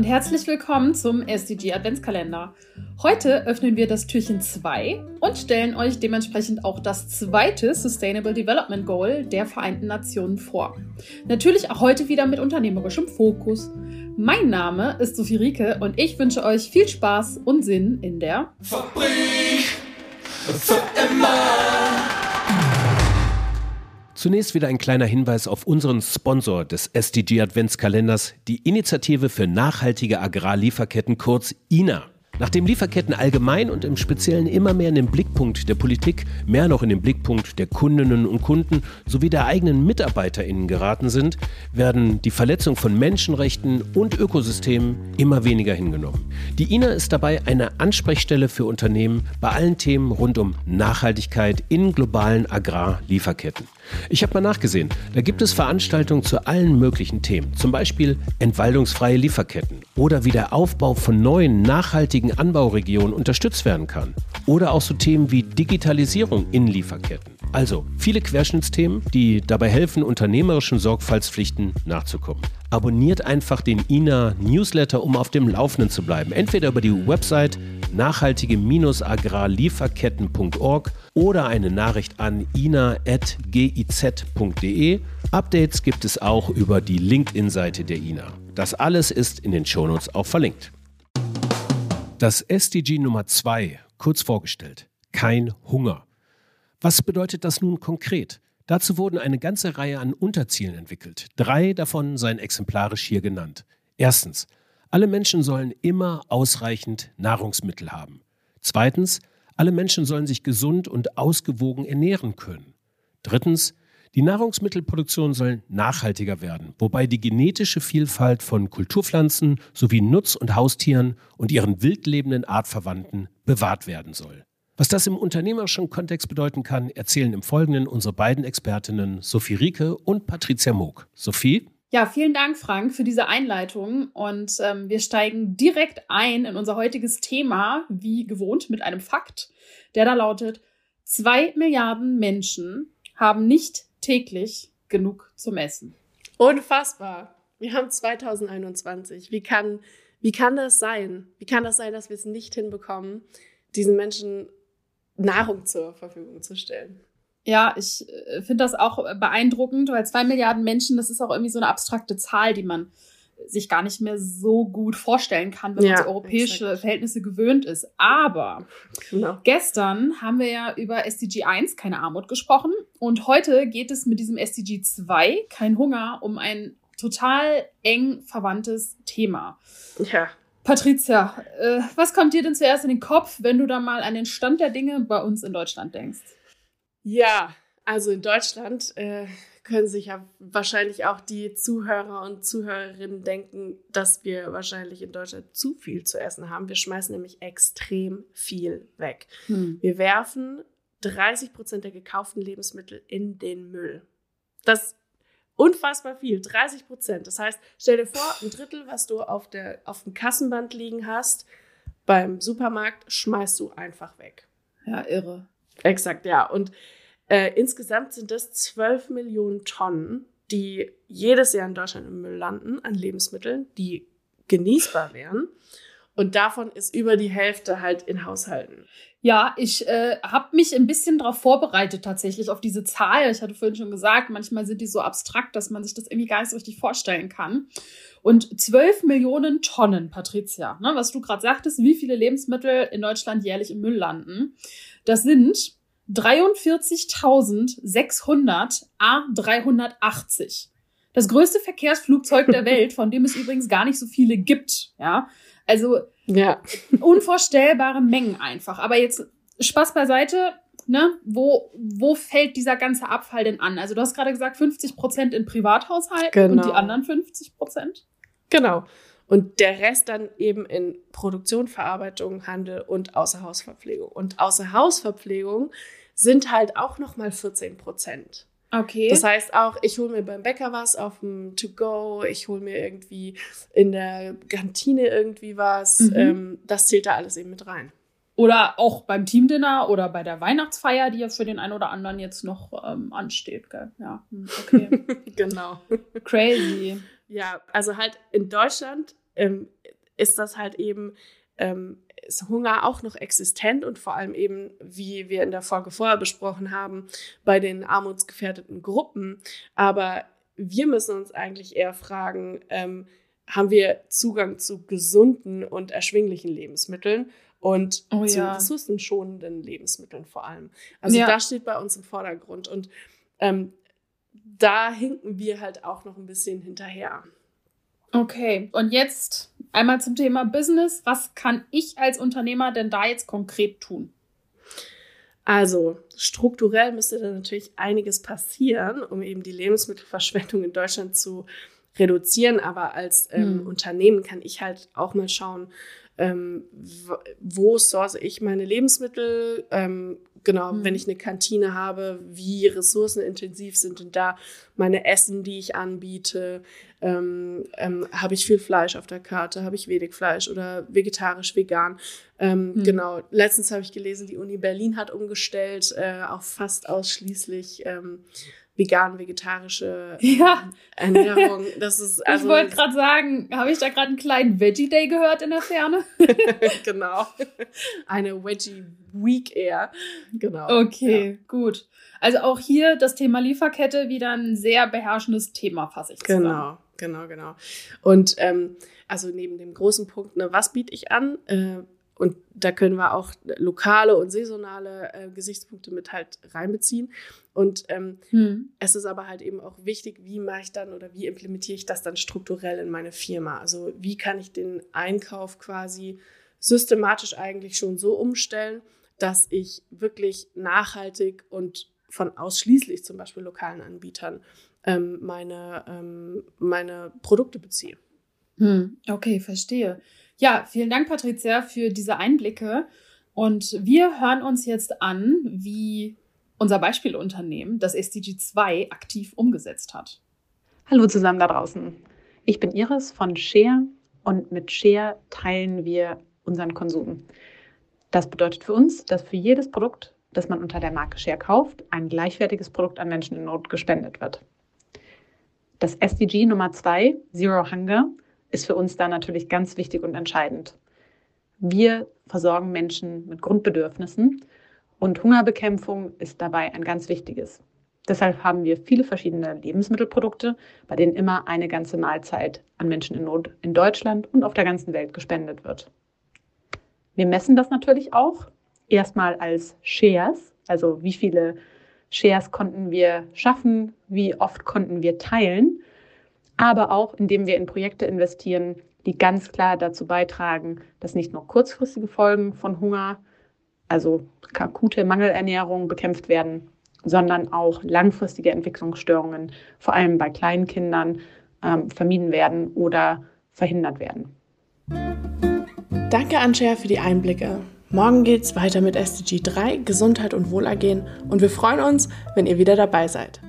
und herzlich willkommen zum SDG Adventskalender. Heute öffnen wir das Türchen 2 und stellen euch dementsprechend auch das zweite Sustainable Development Goal der Vereinten Nationen vor. Natürlich auch heute wieder mit unternehmerischem Fokus. Mein Name ist Sophie Rieke und ich wünsche euch viel Spaß und Sinn in der Fabrik für immer. Zunächst wieder ein kleiner Hinweis auf unseren Sponsor des SDG Adventskalenders, die Initiative für nachhaltige Agrarlieferketten kurz INA. Nachdem Lieferketten allgemein und im Speziellen immer mehr in den Blickpunkt der Politik, mehr noch in den Blickpunkt der Kundinnen und Kunden sowie der eigenen MitarbeiterInnen geraten sind, werden die Verletzung von Menschenrechten und Ökosystemen immer weniger hingenommen. Die INA ist dabei eine Ansprechstelle für Unternehmen bei allen Themen rund um Nachhaltigkeit in globalen Agrarlieferketten. Ich habe mal nachgesehen. Da gibt es Veranstaltungen zu allen möglichen Themen. Zum Beispiel entwaldungsfreie Lieferketten oder wie der Aufbau von neuen nachhaltigen Anbauregionen unterstützt werden kann. Oder auch so Themen wie Digitalisierung in Lieferketten. Also viele Querschnittsthemen, die dabei helfen, unternehmerischen Sorgfaltspflichten nachzukommen. Abonniert einfach den INA Newsletter, um auf dem Laufenden zu bleiben. Entweder über die Website nachhaltige-agrarlieferketten.org oder eine Nachricht an ina.giz.de. Updates gibt es auch über die LinkedIn-Seite der INA. Das alles ist in den Shownotes auch verlinkt. Das SDG Nummer 2, kurz vorgestellt. Kein Hunger. Was bedeutet das nun konkret? Dazu wurden eine ganze Reihe an Unterzielen entwickelt. Drei davon seien exemplarisch hier genannt. Erstens, alle Menschen sollen immer ausreichend Nahrungsmittel haben. Zweitens, alle Menschen sollen sich gesund und ausgewogen ernähren können. Drittens, die Nahrungsmittelproduktion soll nachhaltiger werden, wobei die genetische Vielfalt von Kulturpflanzen sowie Nutz- und Haustieren und ihren wildlebenden Artverwandten bewahrt werden soll. Was das im unternehmerischen Kontext bedeuten kann, erzählen im Folgenden unsere beiden Expertinnen Sophie Rieke und Patricia Moog. Sophie? Ja, vielen Dank, Frank, für diese Einleitung. Und ähm, wir steigen direkt ein in unser heutiges Thema, wie gewohnt, mit einem Fakt, der da lautet, zwei Milliarden Menschen haben nicht täglich genug zum Essen. Unfassbar. Wir haben 2021. Wie kann, wie kann das sein? Wie kann das sein, dass wir es nicht hinbekommen, diesen Menschen Nahrung zur Verfügung zu stellen. Ja, ich äh, finde das auch beeindruckend, weil zwei Milliarden Menschen, das ist auch irgendwie so eine abstrakte Zahl, die man sich gar nicht mehr so gut vorstellen kann, wenn ja, man so europäische exakt. Verhältnisse gewöhnt ist. Aber genau. gestern haben wir ja über SDG 1, keine Armut, gesprochen. Und heute geht es mit diesem SDG 2, kein Hunger, um ein total eng verwandtes Thema. Ja. Patricia, äh, was kommt dir denn zuerst in den Kopf, wenn du da mal an den Stand der Dinge bei uns in Deutschland denkst? Ja, also in Deutschland äh, können sich ja wahrscheinlich auch die Zuhörer und Zuhörerinnen denken, dass wir wahrscheinlich in Deutschland zu viel zu essen haben. Wir schmeißen nämlich extrem viel weg. Hm. Wir werfen 30 Prozent der gekauften Lebensmittel in den Müll. Das unfassbar viel, 30 Prozent. Das heißt, stell dir vor, ein Drittel, was du auf, der, auf dem Kassenband liegen hast, beim Supermarkt schmeißt du einfach weg. Ja, irre. Exakt, ja. Und äh, insgesamt sind das 12 Millionen Tonnen, die jedes Jahr in Deutschland im Müll landen an Lebensmitteln, die genießbar wären. Und davon ist über die Hälfte halt in Haushalten. Ja, ich äh, habe mich ein bisschen darauf vorbereitet tatsächlich auf diese Zahl. Ich hatte vorhin schon gesagt, manchmal sind die so abstrakt, dass man sich das irgendwie gar nicht so richtig vorstellen kann. Und 12 Millionen Tonnen, Patricia, ne, was du gerade sagtest, wie viele Lebensmittel in Deutschland jährlich im Müll landen. Das sind 43.600 A380. Das größte Verkehrsflugzeug der Welt, von dem es übrigens gar nicht so viele gibt. Ja, also ja. unvorstellbare Mengen einfach. Aber jetzt Spaß beiseite, ne? Wo, wo fällt dieser ganze Abfall denn an? Also du hast gerade gesagt, 50 Prozent in Privathaushalten genau. und die anderen 50 Prozent? Genau. Und der Rest dann eben in Produktion, Verarbeitung, Handel und Außerhausverpflegung. Und Außerhausverpflegung sind halt auch nochmal 14 Prozent. Okay. Das heißt auch, ich hole mir beim Bäcker was auf dem To-Go, ich hole mir irgendwie in der Kantine irgendwie was. Mhm. Ähm, das zählt da alles eben mit rein. Oder auch beim Teamdinner oder bei der Weihnachtsfeier, die ja für den einen oder anderen jetzt noch ähm, ansteht. Gell? Ja, hm, okay. genau. Crazy. Ja, also halt in Deutschland ähm, ist das halt eben, ähm, ist Hunger auch noch existent und vor allem eben, wie wir in der Folge vorher besprochen haben, bei den armutsgefährdeten Gruppen. Aber wir müssen uns eigentlich eher fragen, ähm, haben wir Zugang zu gesunden und erschwinglichen Lebensmitteln und oh, zu ja. ressourcenschonenden Lebensmitteln vor allem. Also ja. das steht bei uns im Vordergrund und ähm, da hinken wir halt auch noch ein bisschen hinterher. Okay, und jetzt einmal zum Thema Business. Was kann ich als Unternehmer denn da jetzt konkret tun? Also strukturell müsste da natürlich einiges passieren, um eben die Lebensmittelverschwendung in Deutschland zu reduzieren. Aber als ähm, hm. Unternehmen kann ich halt auch mal schauen, ähm, wo source ich meine Lebensmittel, ähm, genau, mhm. wenn ich eine Kantine habe, wie ressourcenintensiv sind denn da meine Essen, die ich anbiete? Ähm, ähm, habe ich viel Fleisch auf der Karte? Habe ich wenig Fleisch oder vegetarisch, vegan? Ähm, mhm. Genau. Letztens habe ich gelesen, die Uni Berlin hat umgestellt äh, auf fast ausschließlich ähm, vegan-vegetarische ja. Ernährung. Das ist also. Ich wollte gerade sagen, habe ich da gerade einen kleinen Veggie Day gehört in der Ferne? genau. Eine Veggie Week eher. Genau. Okay, ja. gut. Also auch hier das Thema Lieferkette wieder ein sehr beherrschendes Thema, fasse ich zusammen. Genau, genau, genau. Und ähm, also neben dem großen Punkt, ne, was biete ich an? Äh, und da können wir auch lokale und saisonale äh, Gesichtspunkte mit halt reinbeziehen. Und ähm, hm. es ist aber halt eben auch wichtig, wie mache ich dann oder wie implementiere ich das dann strukturell in meine Firma? Also wie kann ich den Einkauf quasi systematisch eigentlich schon so umstellen, dass ich wirklich nachhaltig und von ausschließlich zum Beispiel lokalen Anbietern ähm, meine, ähm, meine Produkte beziehe. Hm. Okay, verstehe. Ja, vielen Dank, Patricia, für diese Einblicke. Und wir hören uns jetzt an, wie unser Beispielunternehmen das SDG 2 aktiv umgesetzt hat. Hallo zusammen da draußen. Ich bin Iris von Share und mit Share teilen wir unseren Konsum. Das bedeutet für uns, dass für jedes Produkt, das man unter der Marke Share kauft, ein gleichwertiges Produkt an Menschen in Not gespendet wird. Das SDG Nummer 2, Zero Hunger, ist für uns da natürlich ganz wichtig und entscheidend. Wir versorgen Menschen mit Grundbedürfnissen und Hungerbekämpfung ist dabei ein ganz wichtiges. Deshalb haben wir viele verschiedene Lebensmittelprodukte, bei denen immer eine ganze Mahlzeit an Menschen in Not in Deutschland und auf der ganzen Welt gespendet wird. Wir messen das natürlich auch erstmal als Shares, also wie viele Shares konnten wir schaffen, wie oft konnten wir teilen aber auch indem wir in Projekte investieren, die ganz klar dazu beitragen, dass nicht nur kurzfristige Folgen von Hunger, also akute Mangelernährung bekämpft werden, sondern auch langfristige Entwicklungsstörungen, vor allem bei kleinen Kindern, ähm, vermieden werden oder verhindert werden. Danke, Anshea, für die Einblicke. Morgen geht's weiter mit SDG 3, Gesundheit und Wohlergehen und wir freuen uns, wenn ihr wieder dabei seid.